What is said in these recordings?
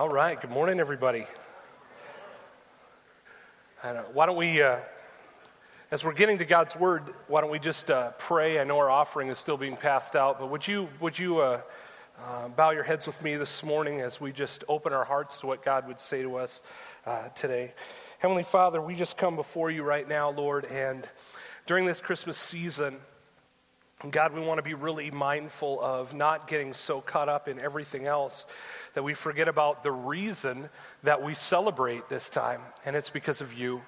All right. Good morning, everybody. Uh, why don't we, uh, as we're getting to God's Word, why don't we just uh, pray? I know our offering is still being passed out, but would you, would you uh, uh, bow your heads with me this morning as we just open our hearts to what God would say to us uh, today? Heavenly Father, we just come before you right now, Lord, and during this Christmas season, God, we want to be really mindful of not getting so caught up in everything else that we forget about the reason that we celebrate this time, and it's because of you.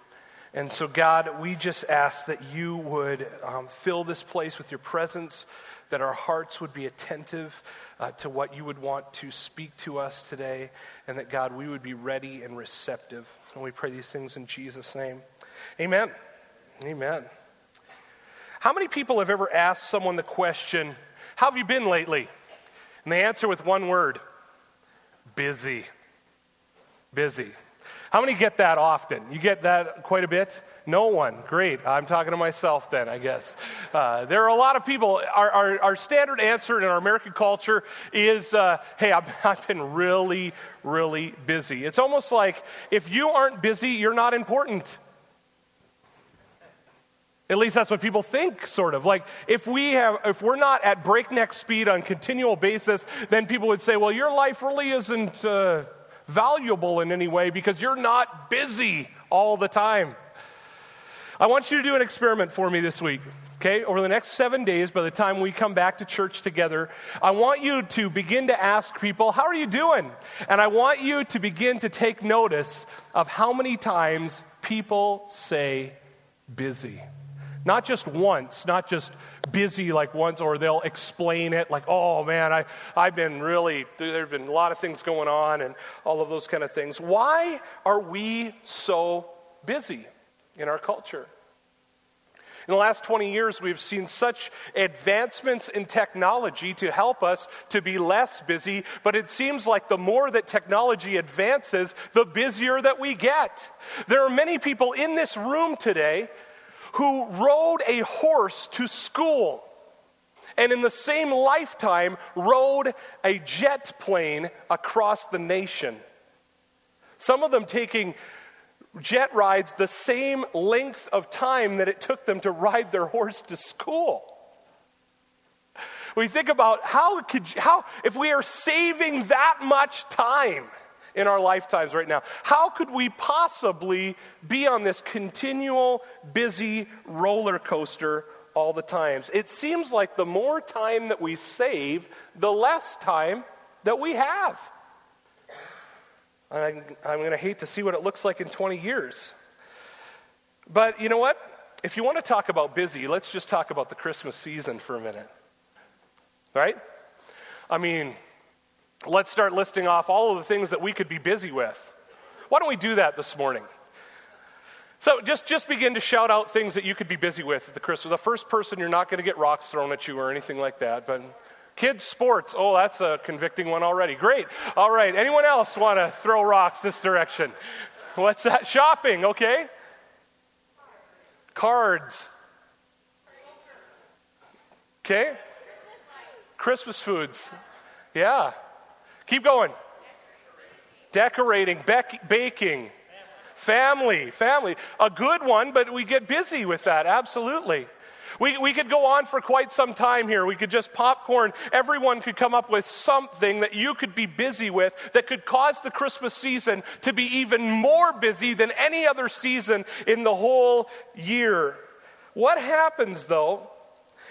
And so, God, we just ask that you would um, fill this place with your presence, that our hearts would be attentive uh, to what you would want to speak to us today, and that, God, we would be ready and receptive. And we pray these things in Jesus' name. Amen. Amen. How many people have ever asked someone the question, How have you been lately? And they answer with one word busy. Busy. How many get that often? You get that quite a bit? No one. Great. I'm talking to myself then, I guess. Uh, there are a lot of people. Our, our, our, standard answer in our American culture is uh, hey, I've, I've been really, really busy. It's almost like if you aren't busy, you're not important. At least that's what people think, sort of. Like, if, we have, if we're not at breakneck speed on continual basis, then people would say, well, your life really isn't uh, valuable in any way because you're not busy all the time. I want you to do an experiment for me this week. Okay, over the next seven days, by the time we come back to church together, I want you to begin to ask people, How are you doing? And I want you to begin to take notice of how many times people say busy. Not just once, not just busy like once, or they'll explain it like, oh man, I, I've been really, there have been a lot of things going on and all of those kind of things. Why are we so busy in our culture? In the last 20 years, we've seen such advancements in technology to help us to be less busy, but it seems like the more that technology advances, the busier that we get. There are many people in this room today who rode a horse to school and in the same lifetime rode a jet plane across the nation. Some of them taking jet rides the same length of time that it took them to ride their horse to school. We think about how could how if we are saving that much time in our lifetimes right now. How could we possibly be on this continual busy roller coaster all the times? It seems like the more time that we save, the less time that we have. I'm, I'm going to hate to see what it looks like in 20 years. But you know what? If you want to talk about busy, let's just talk about the Christmas season for a minute. Right? I mean, let's start listing off all of the things that we could be busy with. Why don't we do that this morning? So just, just begin to shout out things that you could be busy with at the Christmas. The first person, you're not going to get rocks thrown at you or anything like that. But kids sports, oh, that's a convicting one already. Great. All right. Anyone else want to throw rocks this direction? What's that? Shopping. Okay. Cards. Okay. Christmas foods. Yeah. Keep going. Decorating, bec- baking, family, family. A good one, but we get busy with that, absolutely. We, we could go on for quite some time here. We could just popcorn. Everyone could come up with something that you could be busy with that could cause the Christmas season to be even more busy than any other season in the whole year. What happens, though,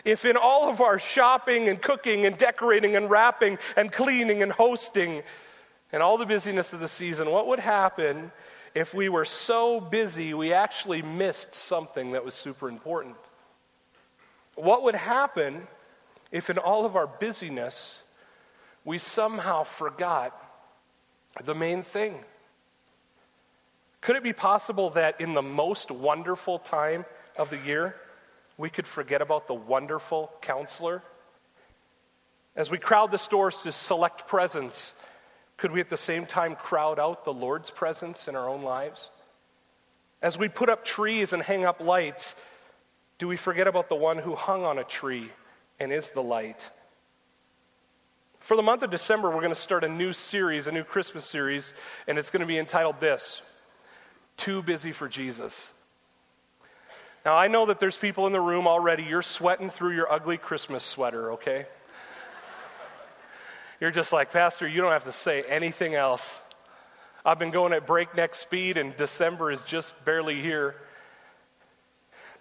if in all of our shopping and cooking and decorating and wrapping and cleaning and hosting and all the busyness of the season, what would happen if we were so busy we actually missed something that was super important? What would happen if in all of our busyness we somehow forgot the main thing? Could it be possible that in the most wonderful time of the year, we could forget about the wonderful counselor? As we crowd the stores to select presents, could we at the same time crowd out the Lord's presence in our own lives? As we put up trees and hang up lights, do we forget about the one who hung on a tree and is the light? For the month of December, we're going to start a new series, a new Christmas series, and it's going to be entitled This Too Busy for Jesus. Now, I know that there's people in the room already, you're sweating through your ugly Christmas sweater, okay? You're just like, Pastor, you don't have to say anything else. I've been going at breakneck speed, and December is just barely here.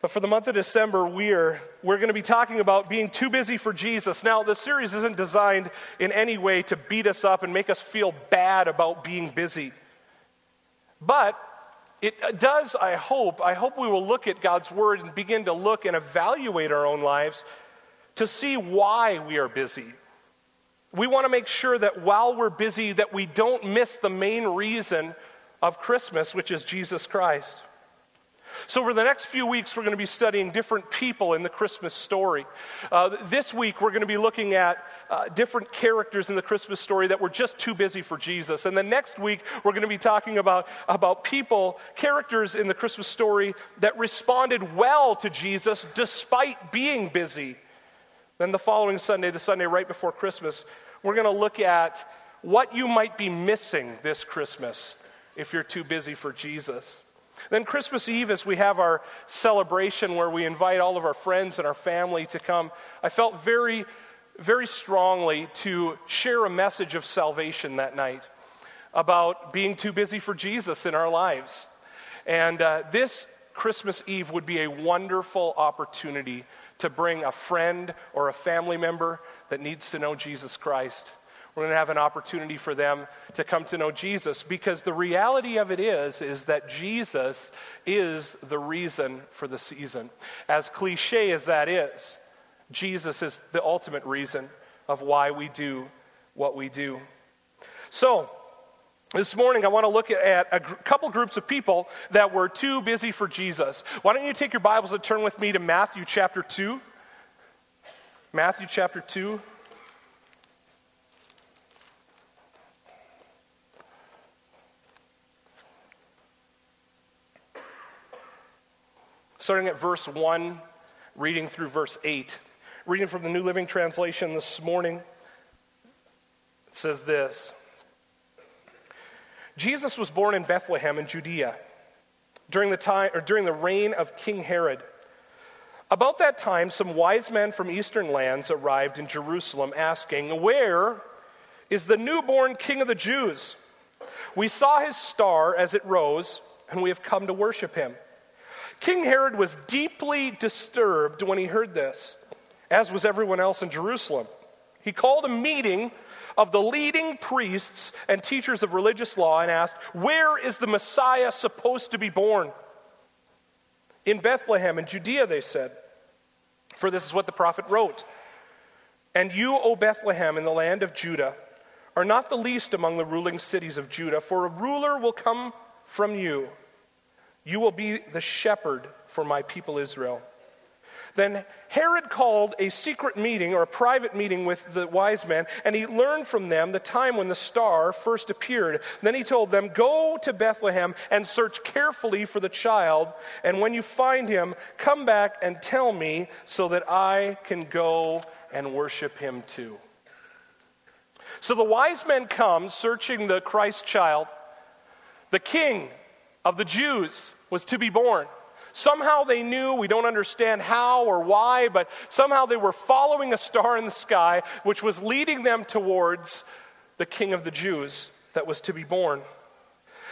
But for the month of December, we're, we're going to be talking about being too busy for Jesus. Now, this series isn't designed in any way to beat us up and make us feel bad about being busy. But it does, I hope, I hope we will look at God's Word and begin to look and evaluate our own lives to see why we are busy. We want to make sure that while we're busy that we don't miss the main reason of Christmas, which is Jesus Christ. So, over the next few weeks, we're going to be studying different people in the Christmas story. Uh, this week, we're going to be looking at uh, different characters in the Christmas story that were just too busy for Jesus. And then next week, we're going to be talking about, about people, characters in the Christmas story that responded well to Jesus despite being busy. Then the following Sunday, the Sunday right before Christmas, we're going to look at what you might be missing this Christmas if you're too busy for Jesus. Then, Christmas Eve, as we have our celebration where we invite all of our friends and our family to come, I felt very, very strongly to share a message of salvation that night about being too busy for Jesus in our lives. And uh, this Christmas Eve would be a wonderful opportunity to bring a friend or a family member that needs to know Jesus Christ we're going to have an opportunity for them to come to know Jesus because the reality of it is is that Jesus is the reason for the season. As cliche as that is, Jesus is the ultimate reason of why we do what we do. So, this morning, I want to look at a couple groups of people that were too busy for Jesus. Why don't you take your Bibles and turn with me to Matthew chapter 2? Matthew chapter 2. Starting at verse 1, reading through verse 8. Reading from the New Living Translation this morning, it says this Jesus was born in Bethlehem in Judea during the, time, or during the reign of King Herod. About that time, some wise men from eastern lands arrived in Jerusalem asking, Where is the newborn king of the Jews? We saw his star as it rose, and we have come to worship him. King Herod was deeply disturbed when he heard this, as was everyone else in Jerusalem. He called a meeting of the leading priests and teachers of religious law and asked, Where is the Messiah supposed to be born? In Bethlehem in Judea, they said. For this is what the prophet wrote And you, O Bethlehem, in the land of Judah, are not the least among the ruling cities of Judah, for a ruler will come from you you will be the shepherd for my people Israel. Then Herod called a secret meeting or a private meeting with the wise men, and he learned from them the time when the star first appeared. Then he told them, Go to Bethlehem and search carefully for the child, and when you find him, come back and tell me so that I can go and worship him too. So the wise men come searching the Christ child, the king of the Jews was to be born. Somehow they knew, we don't understand how or why, but somehow they were following a star in the sky which was leading them towards the king of the Jews that was to be born.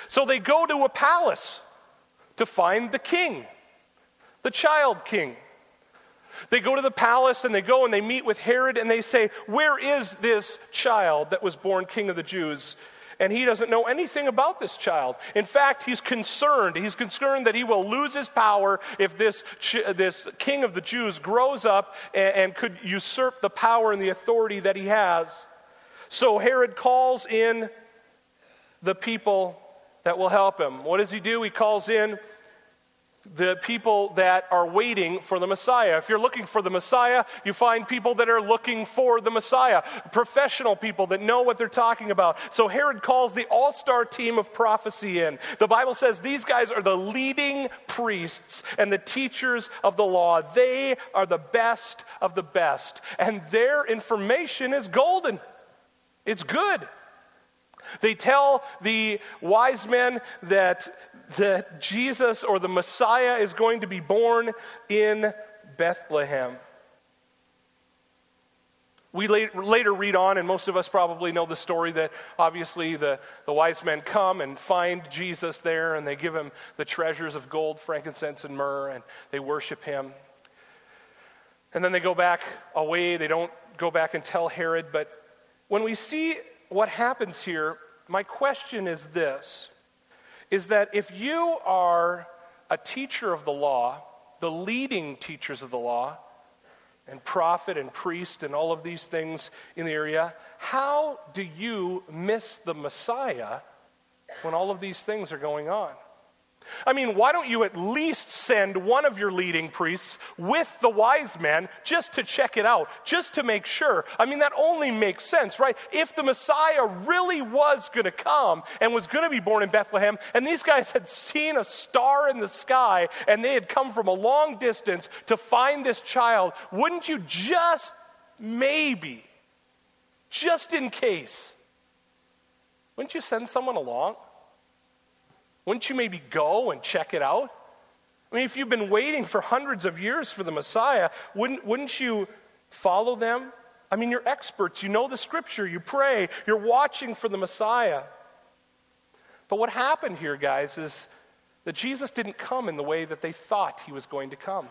So they go to a palace to find the king, the child king. They go to the palace and they go and they meet with Herod and they say, Where is this child that was born king of the Jews? And he doesn't know anything about this child. In fact, he's concerned. He's concerned that he will lose his power if this, this king of the Jews grows up and, and could usurp the power and the authority that he has. So Herod calls in the people that will help him. What does he do? He calls in the people that are waiting for the Messiah. If you're looking for the Messiah, you find people that are looking for the Messiah, professional people that know what they're talking about. So Herod calls the all star team of prophecy in. The Bible says these guys are the leading priests and the teachers of the law. They are the best of the best, and their information is golden. It's good. They tell the wise men that, that Jesus or the Messiah is going to be born in Bethlehem. We later read on, and most of us probably know the story that obviously the, the wise men come and find Jesus there, and they give him the treasures of gold, frankincense, and myrrh, and they worship him. And then they go back away. They don't go back and tell Herod. But when we see what happens here, my question is this is that if you are a teacher of the law, the leading teachers of the law, and prophet and priest and all of these things in the area, how do you miss the Messiah when all of these things are going on? I mean, why don't you at least send one of your leading priests with the wise men just to check it out, just to make sure? I mean, that only makes sense, right? If the Messiah really was going to come and was going to be born in Bethlehem, and these guys had seen a star in the sky and they had come from a long distance to find this child, wouldn't you just maybe, just in case, wouldn't you send someone along? Wouldn't you maybe go and check it out? I mean, if you've been waiting for hundreds of years for the Messiah, wouldn't, wouldn't you follow them? I mean, you're experts. You know the scripture. You pray. You're watching for the Messiah. But what happened here, guys, is that Jesus didn't come in the way that they thought he was going to come.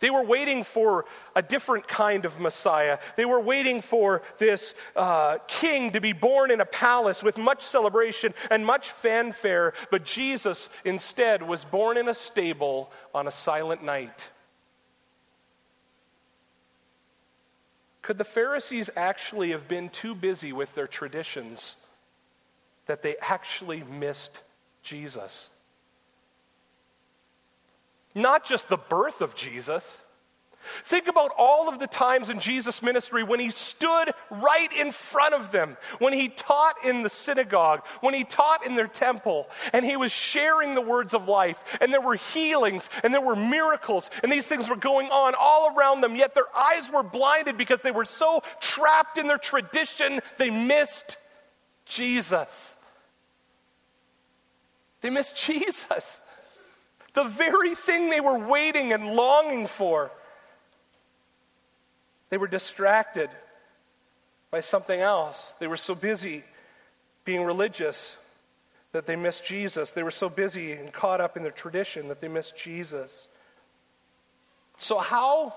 They were waiting for a different kind of Messiah. They were waiting for this uh, king to be born in a palace with much celebration and much fanfare. But Jesus instead was born in a stable on a silent night. Could the Pharisees actually have been too busy with their traditions that they actually missed Jesus? Not just the birth of Jesus. Think about all of the times in Jesus' ministry when he stood right in front of them, when he taught in the synagogue, when he taught in their temple, and he was sharing the words of life, and there were healings, and there were miracles, and these things were going on all around them, yet their eyes were blinded because they were so trapped in their tradition, they missed Jesus. They missed Jesus. The very thing they were waiting and longing for. They were distracted by something else. They were so busy being religious that they missed Jesus. They were so busy and caught up in their tradition that they missed Jesus. So, how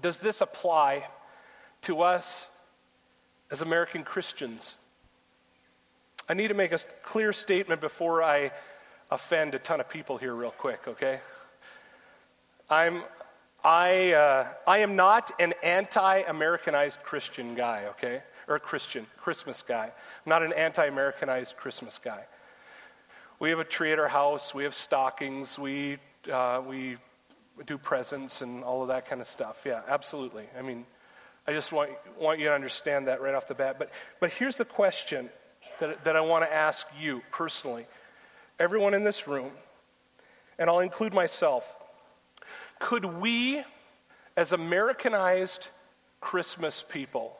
does this apply to us as American Christians? I need to make a clear statement before I offend a ton of people here, real quick, okay? I'm, I, uh, I am not an anti Americanized Christian guy, okay? Or Christian, Christmas guy. I'm not an anti Americanized Christmas guy. We have a tree at our house, we have stockings, we, uh, we do presents and all of that kind of stuff. Yeah, absolutely. I mean, I just want, want you to understand that right off the bat. But, but here's the question that, that I want to ask you personally everyone in this room, and I'll include myself, could we, as Americanized Christmas people,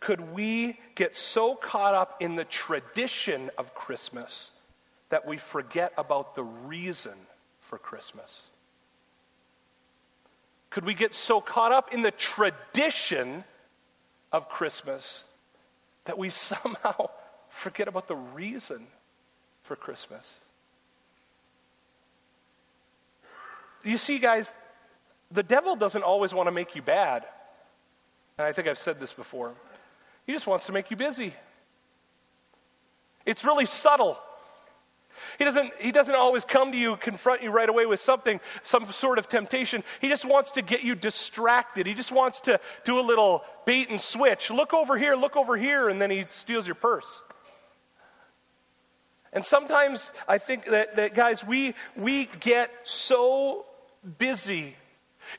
could we get so caught up in the tradition of Christmas that we forget about the reason for Christmas? Could we get so caught up in the tradition of Christmas that we somehow forget about the reason for Christmas? You see, guys, the devil doesn't always want to make you bad. And I think I've said this before. He just wants to make you busy. It's really subtle. He doesn't, he doesn't always come to you, confront you right away with something, some sort of temptation. He just wants to get you distracted. He just wants to do a little bait and switch. Look over here, look over here, and then he steals your purse. And sometimes I think that, that guys, we, we get so busy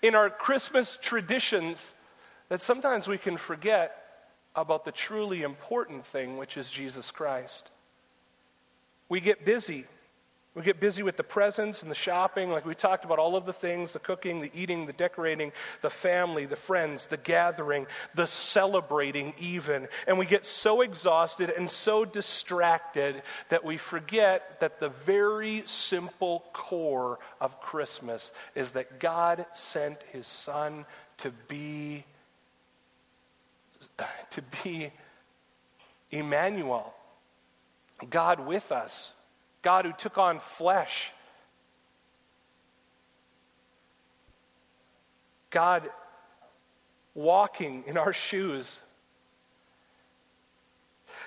in our Christmas traditions that sometimes we can forget about the truly important thing, which is Jesus Christ. We get busy We get busy with the presents and the shopping, like we talked about all of the things the cooking, the eating, the decorating, the family, the friends, the gathering, the celebrating, even. And we get so exhausted and so distracted that we forget that the very simple core of Christmas is that God sent his son to be to be Emmanuel, God with us. God who took on flesh. God walking in our shoes.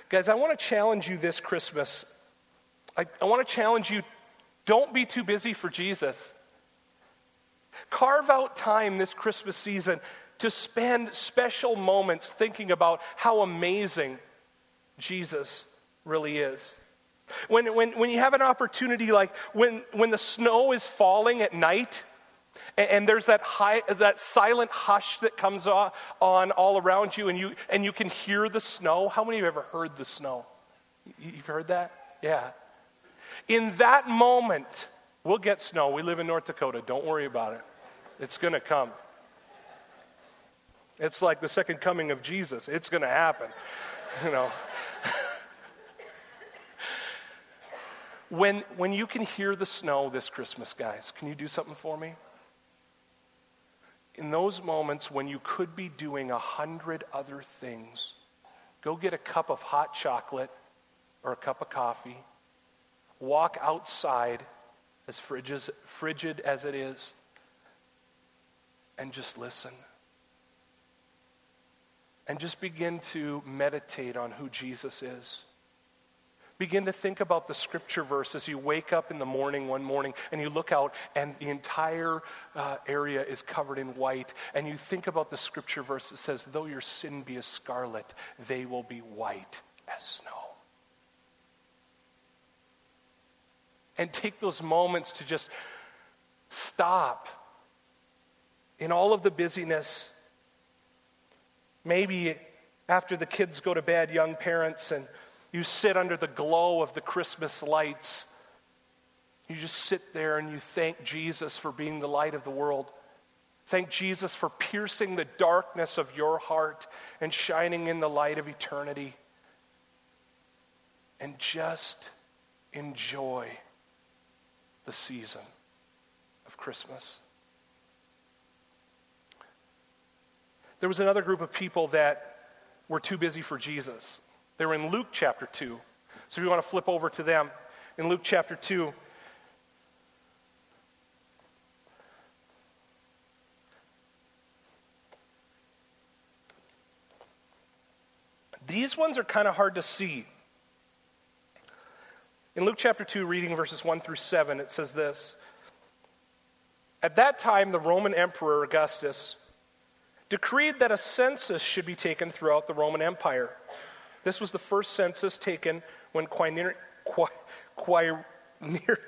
Guys, I want to challenge you this Christmas. I, I want to challenge you don't be too busy for Jesus. Carve out time this Christmas season to spend special moments thinking about how amazing Jesus really is. When, when, when you have an opportunity, like when, when the snow is falling at night, and, and there's that, high, that silent hush that comes on, on all around you, and you, and you can hear the snow. How many of you have ever heard the snow? You've heard that? Yeah. In that moment, we'll get snow. We live in North Dakota. Don't worry about it. It's going to come. It's like the second coming of Jesus. It's going to happen. You know. When, when you can hear the snow this Christmas, guys, can you do something for me? In those moments when you could be doing a hundred other things, go get a cup of hot chocolate or a cup of coffee, walk outside, as frigid, frigid as it is, and just listen. And just begin to meditate on who Jesus is. Begin to think about the scripture verse as you wake up in the morning one morning and you look out and the entire uh, area is covered in white. And you think about the scripture verse that says, Though your sin be as scarlet, they will be white as snow. And take those moments to just stop in all of the busyness. Maybe after the kids go to bed, young parents, and you sit under the glow of the Christmas lights. You just sit there and you thank Jesus for being the light of the world. Thank Jesus for piercing the darkness of your heart and shining in the light of eternity. And just enjoy the season of Christmas. There was another group of people that were too busy for Jesus. They're in Luke chapter 2. So if you want to flip over to them, in Luke chapter 2, These ones are kind of hard to see. In Luke chapter 2, reading verses 1 through 7, it says this At that time, the Roman Emperor Augustus decreed that a census should be taken throughout the Roman Empire. This was the first census taken when Quirinius,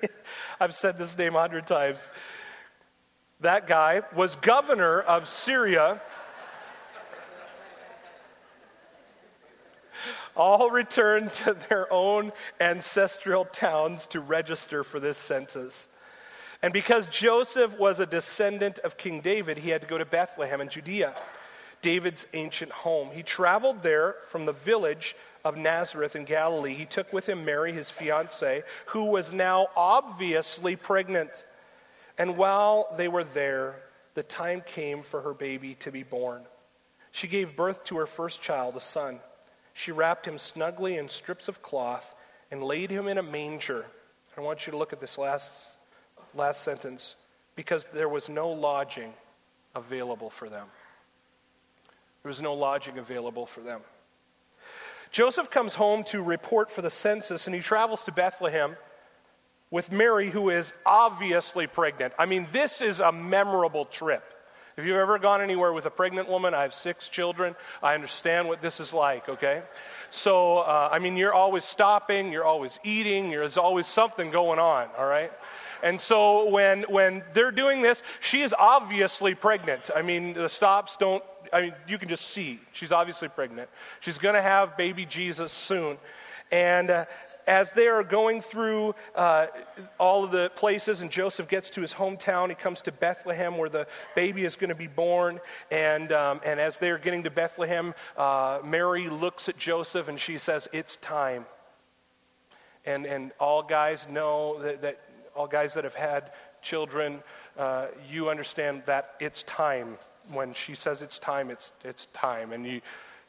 I've said this name a hundred times. That guy was governor of Syria. all returned to their own ancestral towns to register for this census. And because Joseph was a descendant of King David, he had to go to Bethlehem in Judea David's ancient home. He traveled there from the village of Nazareth in Galilee. He took with him Mary, his fiancee, who was now obviously pregnant. And while they were there, the time came for her baby to be born. She gave birth to her first child, a son. She wrapped him snugly in strips of cloth and laid him in a manger. I want you to look at this last, last sentence because there was no lodging available for them. There was no lodging available for them. Joseph comes home to report for the census and he travels to Bethlehem with Mary, who is obviously pregnant. I mean, this is a memorable trip. If you've ever gone anywhere with a pregnant woman, I have six children. I understand what this is like, okay? So, uh, I mean, you're always stopping, you're always eating, there's always something going on, all right? And so when, when they're doing this, she is obviously pregnant. I mean, the stops don't, I mean, you can just see she's obviously pregnant. She's going to have baby Jesus soon. And, uh, as they are going through uh, all of the places, and Joseph gets to his hometown, he comes to Bethlehem where the baby is going to be born. And, um, and as they're getting to Bethlehem, uh, Mary looks at Joseph and she says, It's time. And, and all guys know that, that all guys that have had children, uh, you understand that it's time. When she says it's time, it's, it's time. And you,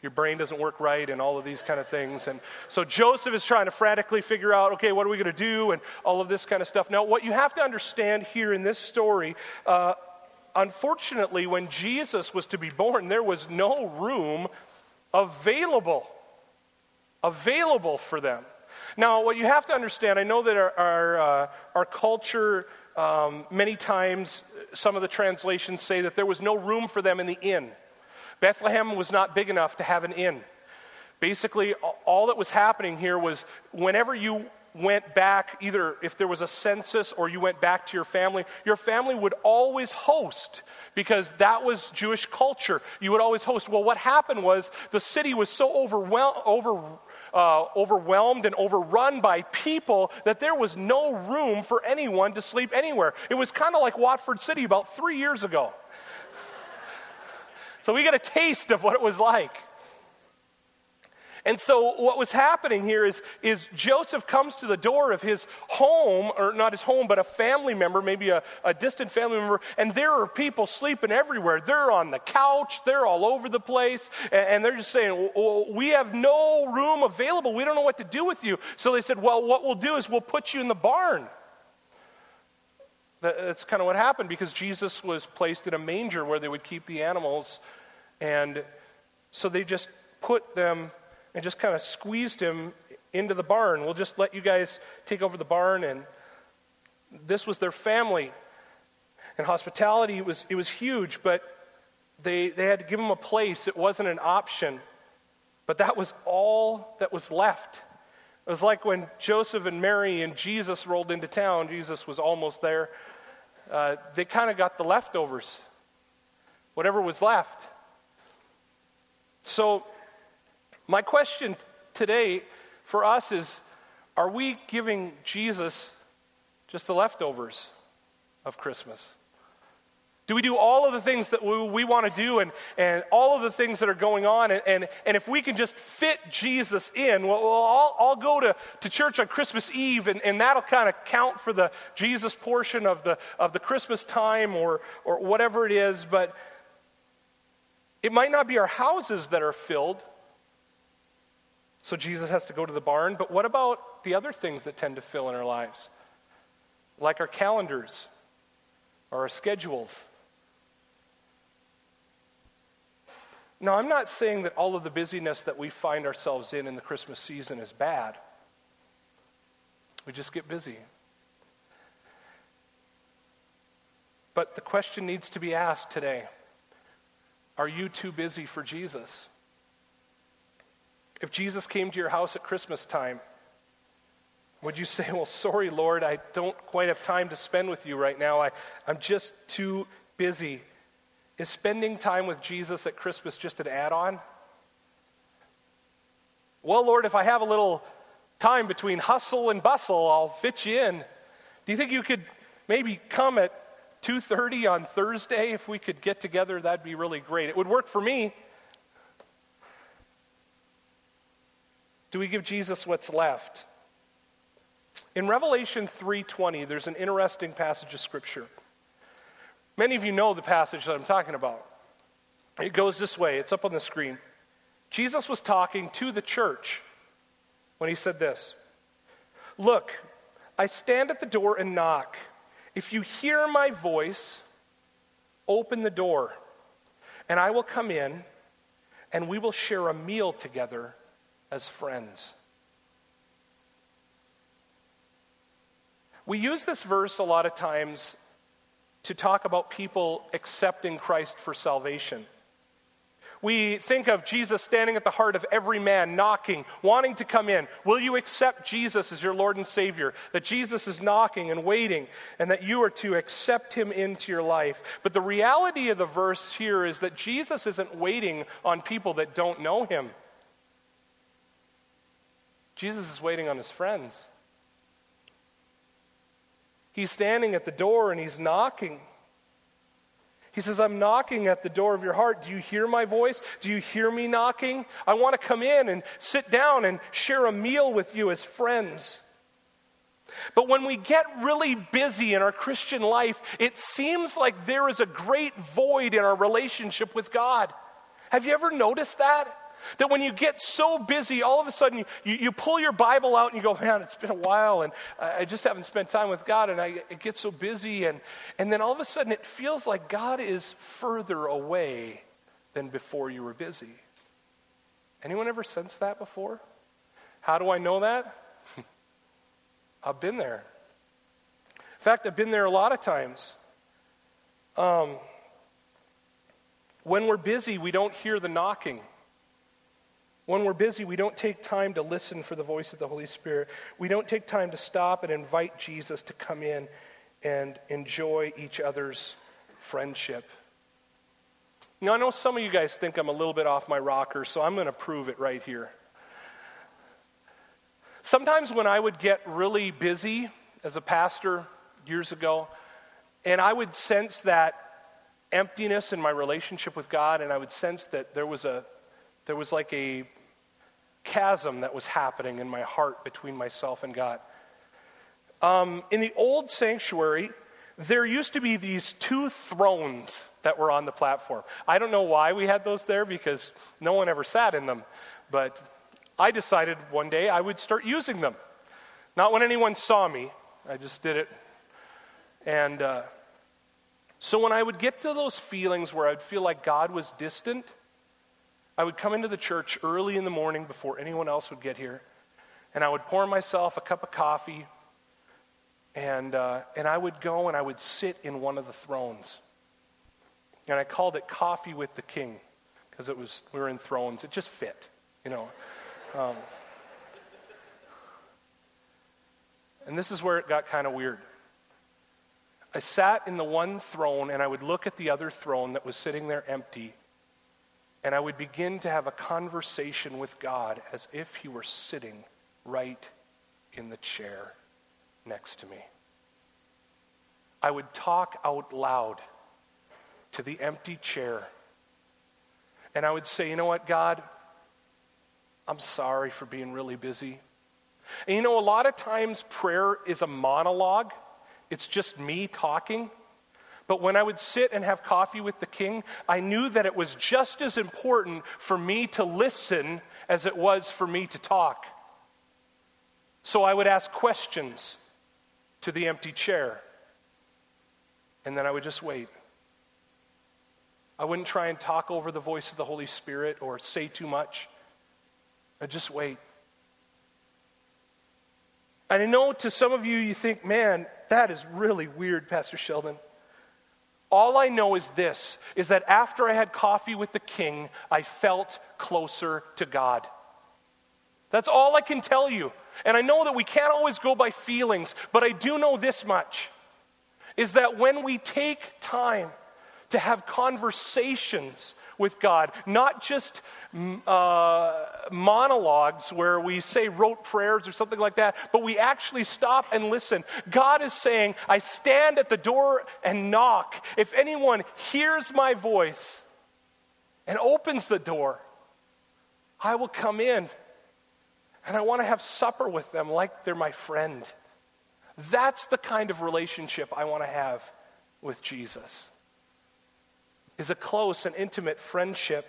your brain doesn't work right and all of these kind of things. And so Joseph is trying to frantically figure out, okay, what are we going to do and all of this kind of stuff. Now, what you have to understand here in this story, uh, unfortunately, when Jesus was to be born, there was no room available, available for them. Now, what you have to understand, I know that our, our, uh, our culture, um, many times, some of the translations say that there was no room for them in the inn. Bethlehem was not big enough to have an inn. Basically, all that was happening here was whenever you went back, either if there was a census or you went back to your family, your family would always host because that was Jewish culture. You would always host. Well, what happened was the city was so overwhelmed, over, uh, overwhelmed and overrun by people that there was no room for anyone to sleep anywhere. It was kind of like Watford City about three years ago. So we got a taste of what it was like. And so what was happening here is, is Joseph comes to the door of his home, or not his home, but a family member, maybe a, a distant family member, and there are people sleeping everywhere. They're on the couch, they're all over the place, and, and they're just saying, well, We have no room available. We don't know what to do with you. So they said, Well, what we'll do is we'll put you in the barn. That's kind of what happened because Jesus was placed in a manger where they would keep the animals and so they just put them and just kind of squeezed him into the barn. We'll just let you guys take over the barn. And this was their family. And hospitality it was, it was huge, but they, they had to give him a place. It wasn't an option. But that was all that was left. It was like when Joseph and Mary and Jesus rolled into town, Jesus was almost there. Uh, they kind of got the leftovers, whatever was left. So, my question today for us is are we giving Jesus just the leftovers of Christmas? Do we do all of the things that we, we want to do and, and all of the things that are going on? And, and, and if we can just fit Jesus in, well, well I'll, I'll go to, to church on Christmas Eve and, and that'll kind of count for the Jesus portion of the, of the Christmas time or, or whatever it is. But it might not be our houses that are filled, so Jesus has to go to the barn, but what about the other things that tend to fill in our lives? Like our calendars or our schedules. Now, I'm not saying that all of the busyness that we find ourselves in in the Christmas season is bad. We just get busy. But the question needs to be asked today are you too busy for Jesus? If Jesus came to your house at Christmas time, would you say, Well, sorry, Lord, I don't quite have time to spend with you right now. I, I'm just too busy. Is spending time with Jesus at Christmas just an add on? Well, Lord, if I have a little time between hustle and bustle, I'll fit you in. Do you think you could maybe come at 2:30 on Thursday if we could get together that'd be really great. It would work for me. Do we give Jesus what's left? In Revelation 3:20 there's an interesting passage of scripture. Many of you know the passage that I'm talking about. It goes this way. It's up on the screen. Jesus was talking to the church when he said this. Look, I stand at the door and knock. If you hear my voice, open the door, and I will come in, and we will share a meal together as friends. We use this verse a lot of times to talk about people accepting Christ for salvation. We think of Jesus standing at the heart of every man, knocking, wanting to come in. Will you accept Jesus as your Lord and Savior? That Jesus is knocking and waiting, and that you are to accept him into your life. But the reality of the verse here is that Jesus isn't waiting on people that don't know him. Jesus is waiting on his friends. He's standing at the door and he's knocking. He says, I'm knocking at the door of your heart. Do you hear my voice? Do you hear me knocking? I want to come in and sit down and share a meal with you as friends. But when we get really busy in our Christian life, it seems like there is a great void in our relationship with God. Have you ever noticed that? That when you get so busy, all of a sudden you, you, pull your Bible out and you go, man, it's been a while and I just haven't spent time with God and I, get so busy. And, and then all of a sudden it feels like God is further away than before you were busy. Anyone ever sensed that before? How do I know that? I've been there. In fact, I've been there a lot of times. Um, when we're busy, we don't hear the knocking. When we're busy, we don't take time to listen for the voice of the Holy Spirit. We don't take time to stop and invite Jesus to come in and enjoy each other's friendship. Now, I know some of you guys think I'm a little bit off my rocker, so I'm going to prove it right here. Sometimes when I would get really busy as a pastor years ago, and I would sense that emptiness in my relationship with God, and I would sense that there was a there was like a chasm that was happening in my heart between myself and God. Um, in the old sanctuary, there used to be these two thrones that were on the platform. I don't know why we had those there because no one ever sat in them, but I decided one day I would start using them. Not when anyone saw me, I just did it. And uh, so when I would get to those feelings where I'd feel like God was distant, I would come into the church early in the morning before anyone else would get here, and I would pour myself a cup of coffee, and, uh, and I would go and I would sit in one of the thrones. And I called it Coffee with the King because it was we were in thrones. It just fit, you know. Um, and this is where it got kind of weird. I sat in the one throne and I would look at the other throne that was sitting there empty and I would begin to have a conversation with God as if He were sitting right in the chair next to me. I would talk out loud to the empty chair. And I would say, you know what, God? I'm sorry for being really busy. And you know, a lot of times prayer is a monologue, it's just me talking. But when I would sit and have coffee with the king, I knew that it was just as important for me to listen as it was for me to talk. So I would ask questions to the empty chair, and then I would just wait. I wouldn't try and talk over the voice of the Holy Spirit or say too much. I'd just wait. And I know to some of you, you think, man, that is really weird, Pastor Sheldon. All I know is this is that after I had coffee with the king, I felt closer to God. That's all I can tell you. And I know that we can't always go by feelings, but I do know this much is that when we take time to have conversations with God, not just uh, monologues where we say rote prayers or something like that, but we actually stop and listen. God is saying, I stand at the door and knock. If anyone hears my voice and opens the door, I will come in and I want to have supper with them like they're my friend. That's the kind of relationship I want to have with Jesus. Is a close and intimate friendship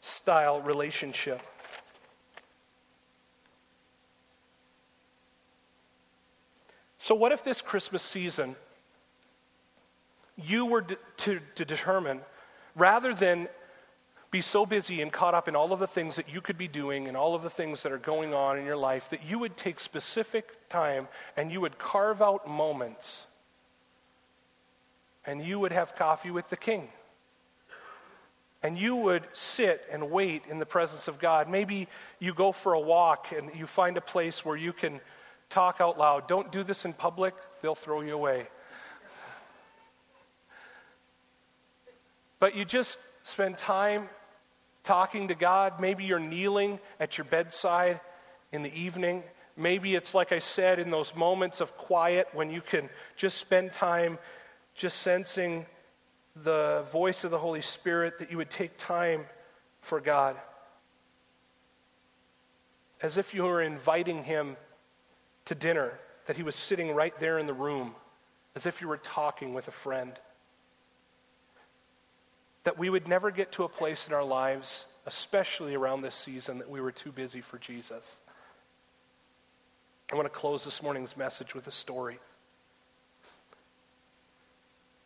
style relationship. So, what if this Christmas season you were to, to determine, rather than be so busy and caught up in all of the things that you could be doing and all of the things that are going on in your life, that you would take specific time and you would carve out moments and you would have coffee with the king and you would sit and wait in the presence of God. Maybe you go for a walk and you find a place where you can talk out loud. Don't do this in public, they'll throw you away. But you just spend time talking to God. Maybe you're kneeling at your bedside in the evening. Maybe it's like I said, in those moments of quiet when you can just spend time just sensing the voice of the Holy Spirit, that you would take time for God. As if you were inviting Him to dinner, that He was sitting right there in the room, as if you were talking with a friend. That we would never get to a place in our lives, especially around this season, that we were too busy for Jesus. I want to close this morning's message with a story.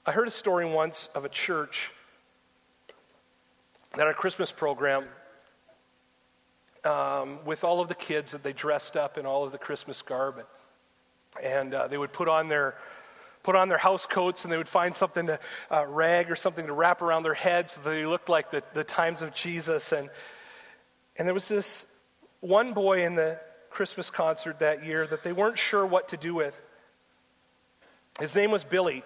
I heard a story once of a church that had a Christmas program um, with all of the kids that they dressed up in all of the Christmas garb. And uh, they would put on their put on their house coats and they would find something to uh, rag or something to wrap around their heads so they looked like the, the times of Jesus. And, and there was this one boy in the Christmas concert that year that they weren't sure what to do with. His name was Billy.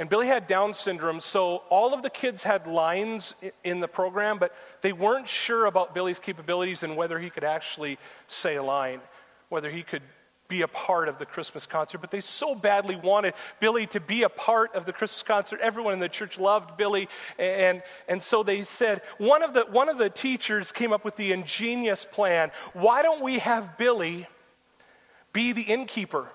And Billy had Down syndrome, so all of the kids had lines in the program, but they weren't sure about Billy's capabilities and whether he could actually say a line, whether he could be a part of the Christmas concert, but they so badly wanted Billy to be a part of the Christmas concert. Everyone in the church loved Billy, and, and so they said, one of, the, one of the teachers came up with the ingenious plan why don't we have Billy be the innkeeper?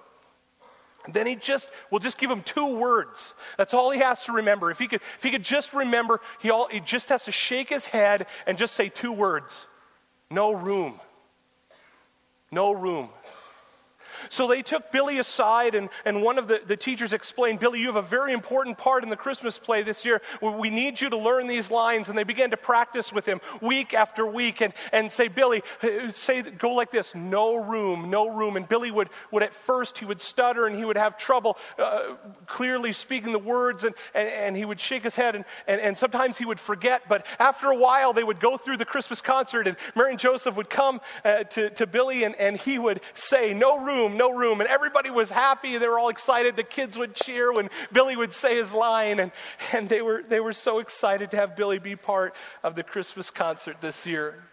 Then he just we'll just give him two words. That's all he has to remember. If he could if he could just remember he, all, he just has to shake his head and just say two words. No room. No room so they took Billy aside, and, and one of the, the teachers explained, Billy, you have a very important part in the Christmas play this year. We need you to learn these lines. And they began to practice with him week after week and, and say, Billy, say, go like this no room, no room. And Billy would, would at first, he would stutter and he would have trouble uh, clearly speaking the words, and, and, and, he would shake his head, and, and, and sometimes he would forget. But after a while, they would go through the Christmas concert, and Mary and Joseph would come uh, to, to Billy, and, and he would say, No room, no room. And everybody was happy. They were all excited. The kids would cheer when Billy would say his line. And, and they, were, they were so excited to have Billy be part of the Christmas concert this year.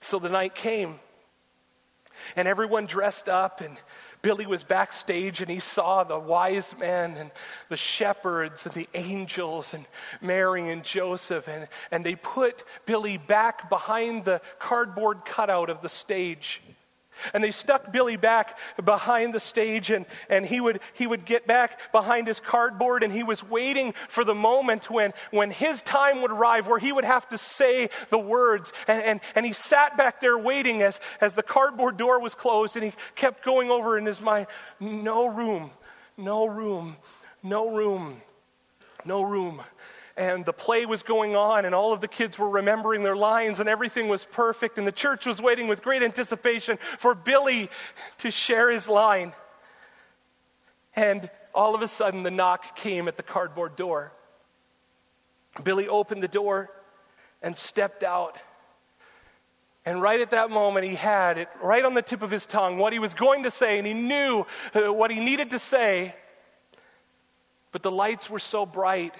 So the night came, and everyone dressed up, and Billy was backstage and he saw the wise men and the shepherds and the angels and Mary and Joseph. And, and they put Billy back behind the cardboard cutout of the stage. And they stuck Billy back behind the stage, and, and he, would, he would get back behind his cardboard, and he was waiting for the moment when, when his time would arrive where he would have to say the words. And, and, and he sat back there waiting as, as the cardboard door was closed, and he kept going over in his mind no room, no room, no room, no room and the play was going on, and all of the kids were remembering their lines, and everything was perfect, and the church was waiting with great anticipation for Billy to share his line. And all of a sudden, the knock came at the cardboard door. Billy opened the door and stepped out. And right at that moment, he had it right on the tip of his tongue what he was going to say, and he knew uh, what he needed to say. But the lights were so bright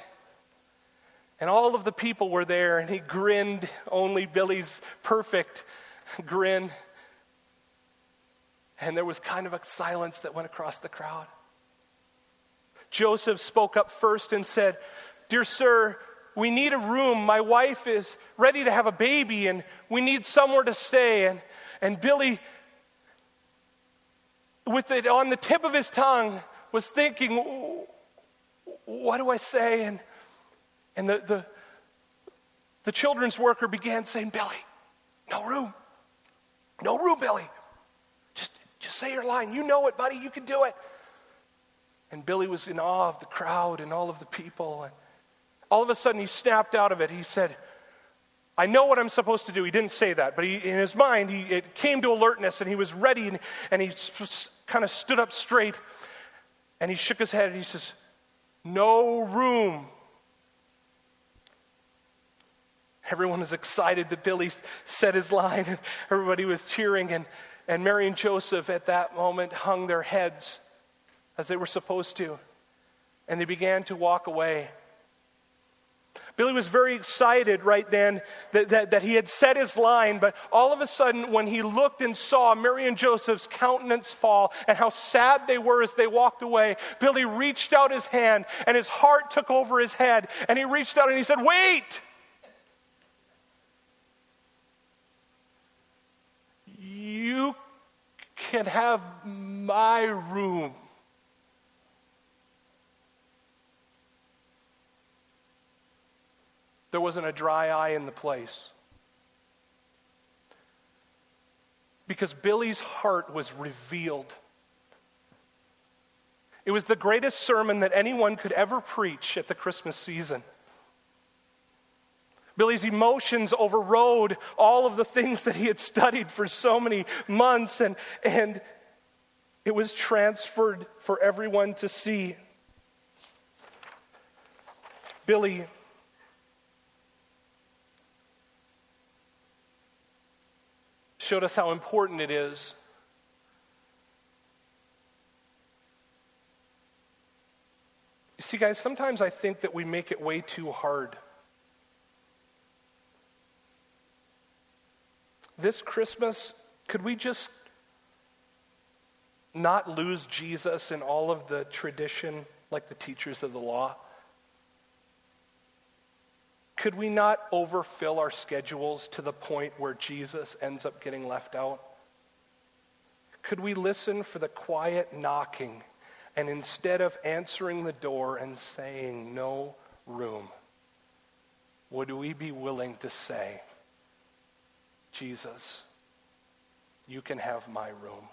and all of the people were there, and he grinned, only Billy's perfect grin. And there was kind of a silence that went across the crowd. Joseph spoke up first and said, Dear sir, we need a room. My wife is ready to have a baby, and we need somewhere to stay. And, and Billy, with it on the tip of his tongue, was thinking, What do I say? And and the, the, the children's worker began saying, Billy, no room. No room, Billy. Just, just say your line. You know it, buddy. You can do it. And Billy was in awe of the crowd and all of the people. And all of a sudden, he snapped out of it. He said, I know what I'm supposed to do. He didn't say that, but he, in his mind, he, it came to alertness and he was ready and, and he kind of stood up straight and he shook his head and he says, No room Everyone was excited that Billy said his line, and everybody was cheering. And, and Mary and Joseph at that moment hung their heads as they were supposed to, and they began to walk away. Billy was very excited right then that, that, that, he had said his line, but all of a sudden, when he looked and saw Mary and Joseph's countenance fall and how sad they were as they walked away, Billy reached out his hand and his heart took over his head. And he reached out and he said, Wait! You can have my room. There wasn't a dry eye in the place. Because Billy's heart was revealed. It was the greatest sermon that anyone could ever preach at the Christmas season. Billy's emotions overrode all of the things that he had studied for so many months, and, and it was transferred for everyone to see. Billy showed us how important it is You see, guys, sometimes I think that we make it way too hard. This Christmas, could we just not lose Jesus in all of the tradition like the teachers of the law? Could we not overfill our schedules to the point where Jesus ends up getting left out? Could we listen for the quiet knocking and instead of answering the door and saying no room, would we be willing to say, Jesus, you can have my room?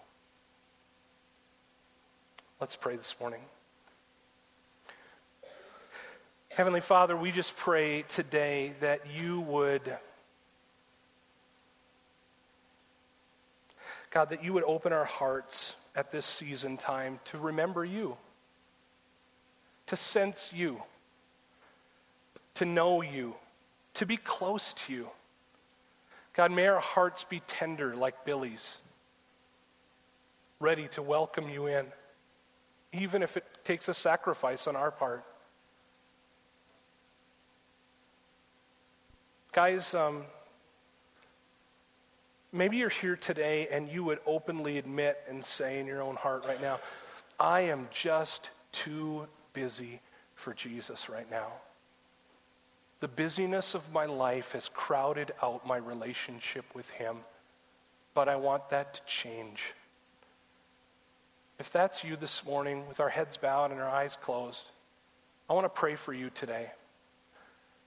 Let's pray this morning. Heavenly Father, we just pray today that you would, God, that you would open our hearts at this season time to remember you, to sense you, to know you, to be close to you. God, may our hearts be tender like Billy's, ready to welcome you in, even if it takes a sacrifice on our part. Guys, um, maybe you're here today and you would openly admit and say in your own heart right now, I am just too busy for Jesus right now. The busyness of my life has crowded out my relationship with Him, but I want that to change. If that's you this morning, with our heads bowed and our eyes closed, I want to pray for you today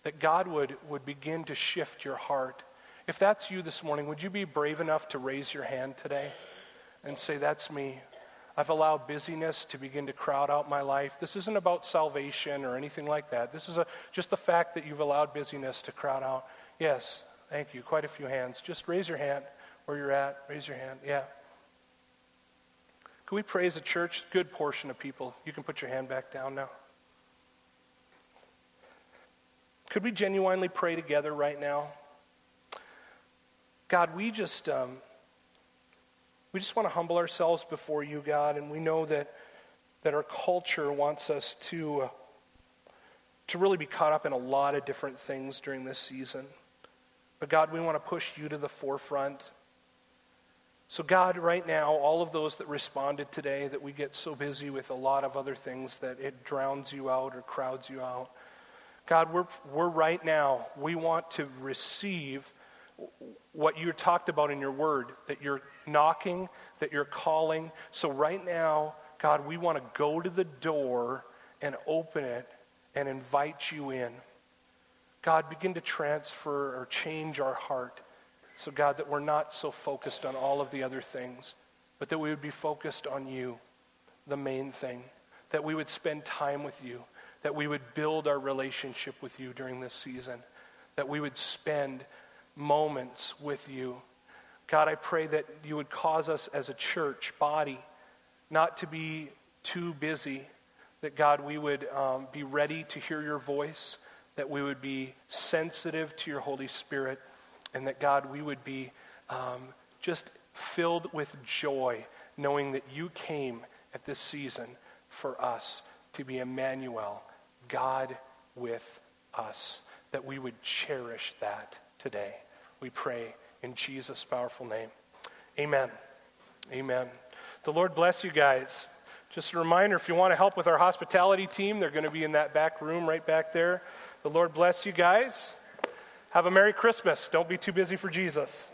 that God would, would begin to shift your heart. If that's you this morning, would you be brave enough to raise your hand today and say, That's me? I've allowed busyness to begin to crowd out my life. This isn't about salvation or anything like that. This is a, just the fact that you've allowed busyness to crowd out. Yes, thank you. Quite a few hands. Just raise your hand where you're at. Raise your hand. Yeah. Can we praise a church? Good portion of people. You can put your hand back down now. Could we genuinely pray together right now? God, we just um, we just want to humble ourselves before you, God, and we know that that our culture wants us to uh, to really be caught up in a lot of different things during this season. But God, we want to push you to the forefront. So, God, right now, all of those that responded today, that we get so busy with a lot of other things that it drowns you out or crowds you out. God, we're, we're right now, we want to receive what you talked about in your word, that you're knocking, that you're calling. So, right now, God, we want to go to the door and open it and invite you in. God, begin to transfer or change our heart. So, God, that we're not so focused on all of the other things, but that we would be focused on you, the main thing, that we would spend time with you that we would build our relationship with you during this season, that we would spend moments with you. God, I pray that you would cause us as a church body not to be too busy, that God, we would um, be ready to hear your voice, that we would be sensitive to your Holy Spirit, and that God, we would be um, just filled with joy knowing that you came at this season for us to be Emmanuel, God with us. that we would cherish that today. We pray in Jesus' powerful name. Amen. Amen. The Lord bless you guys. Just a reminder if you want to help with our hospitality team, they're going to be in that back room right back there. The Lord bless you guys. Have a Merry Christmas. Don't be too busy for Jesus.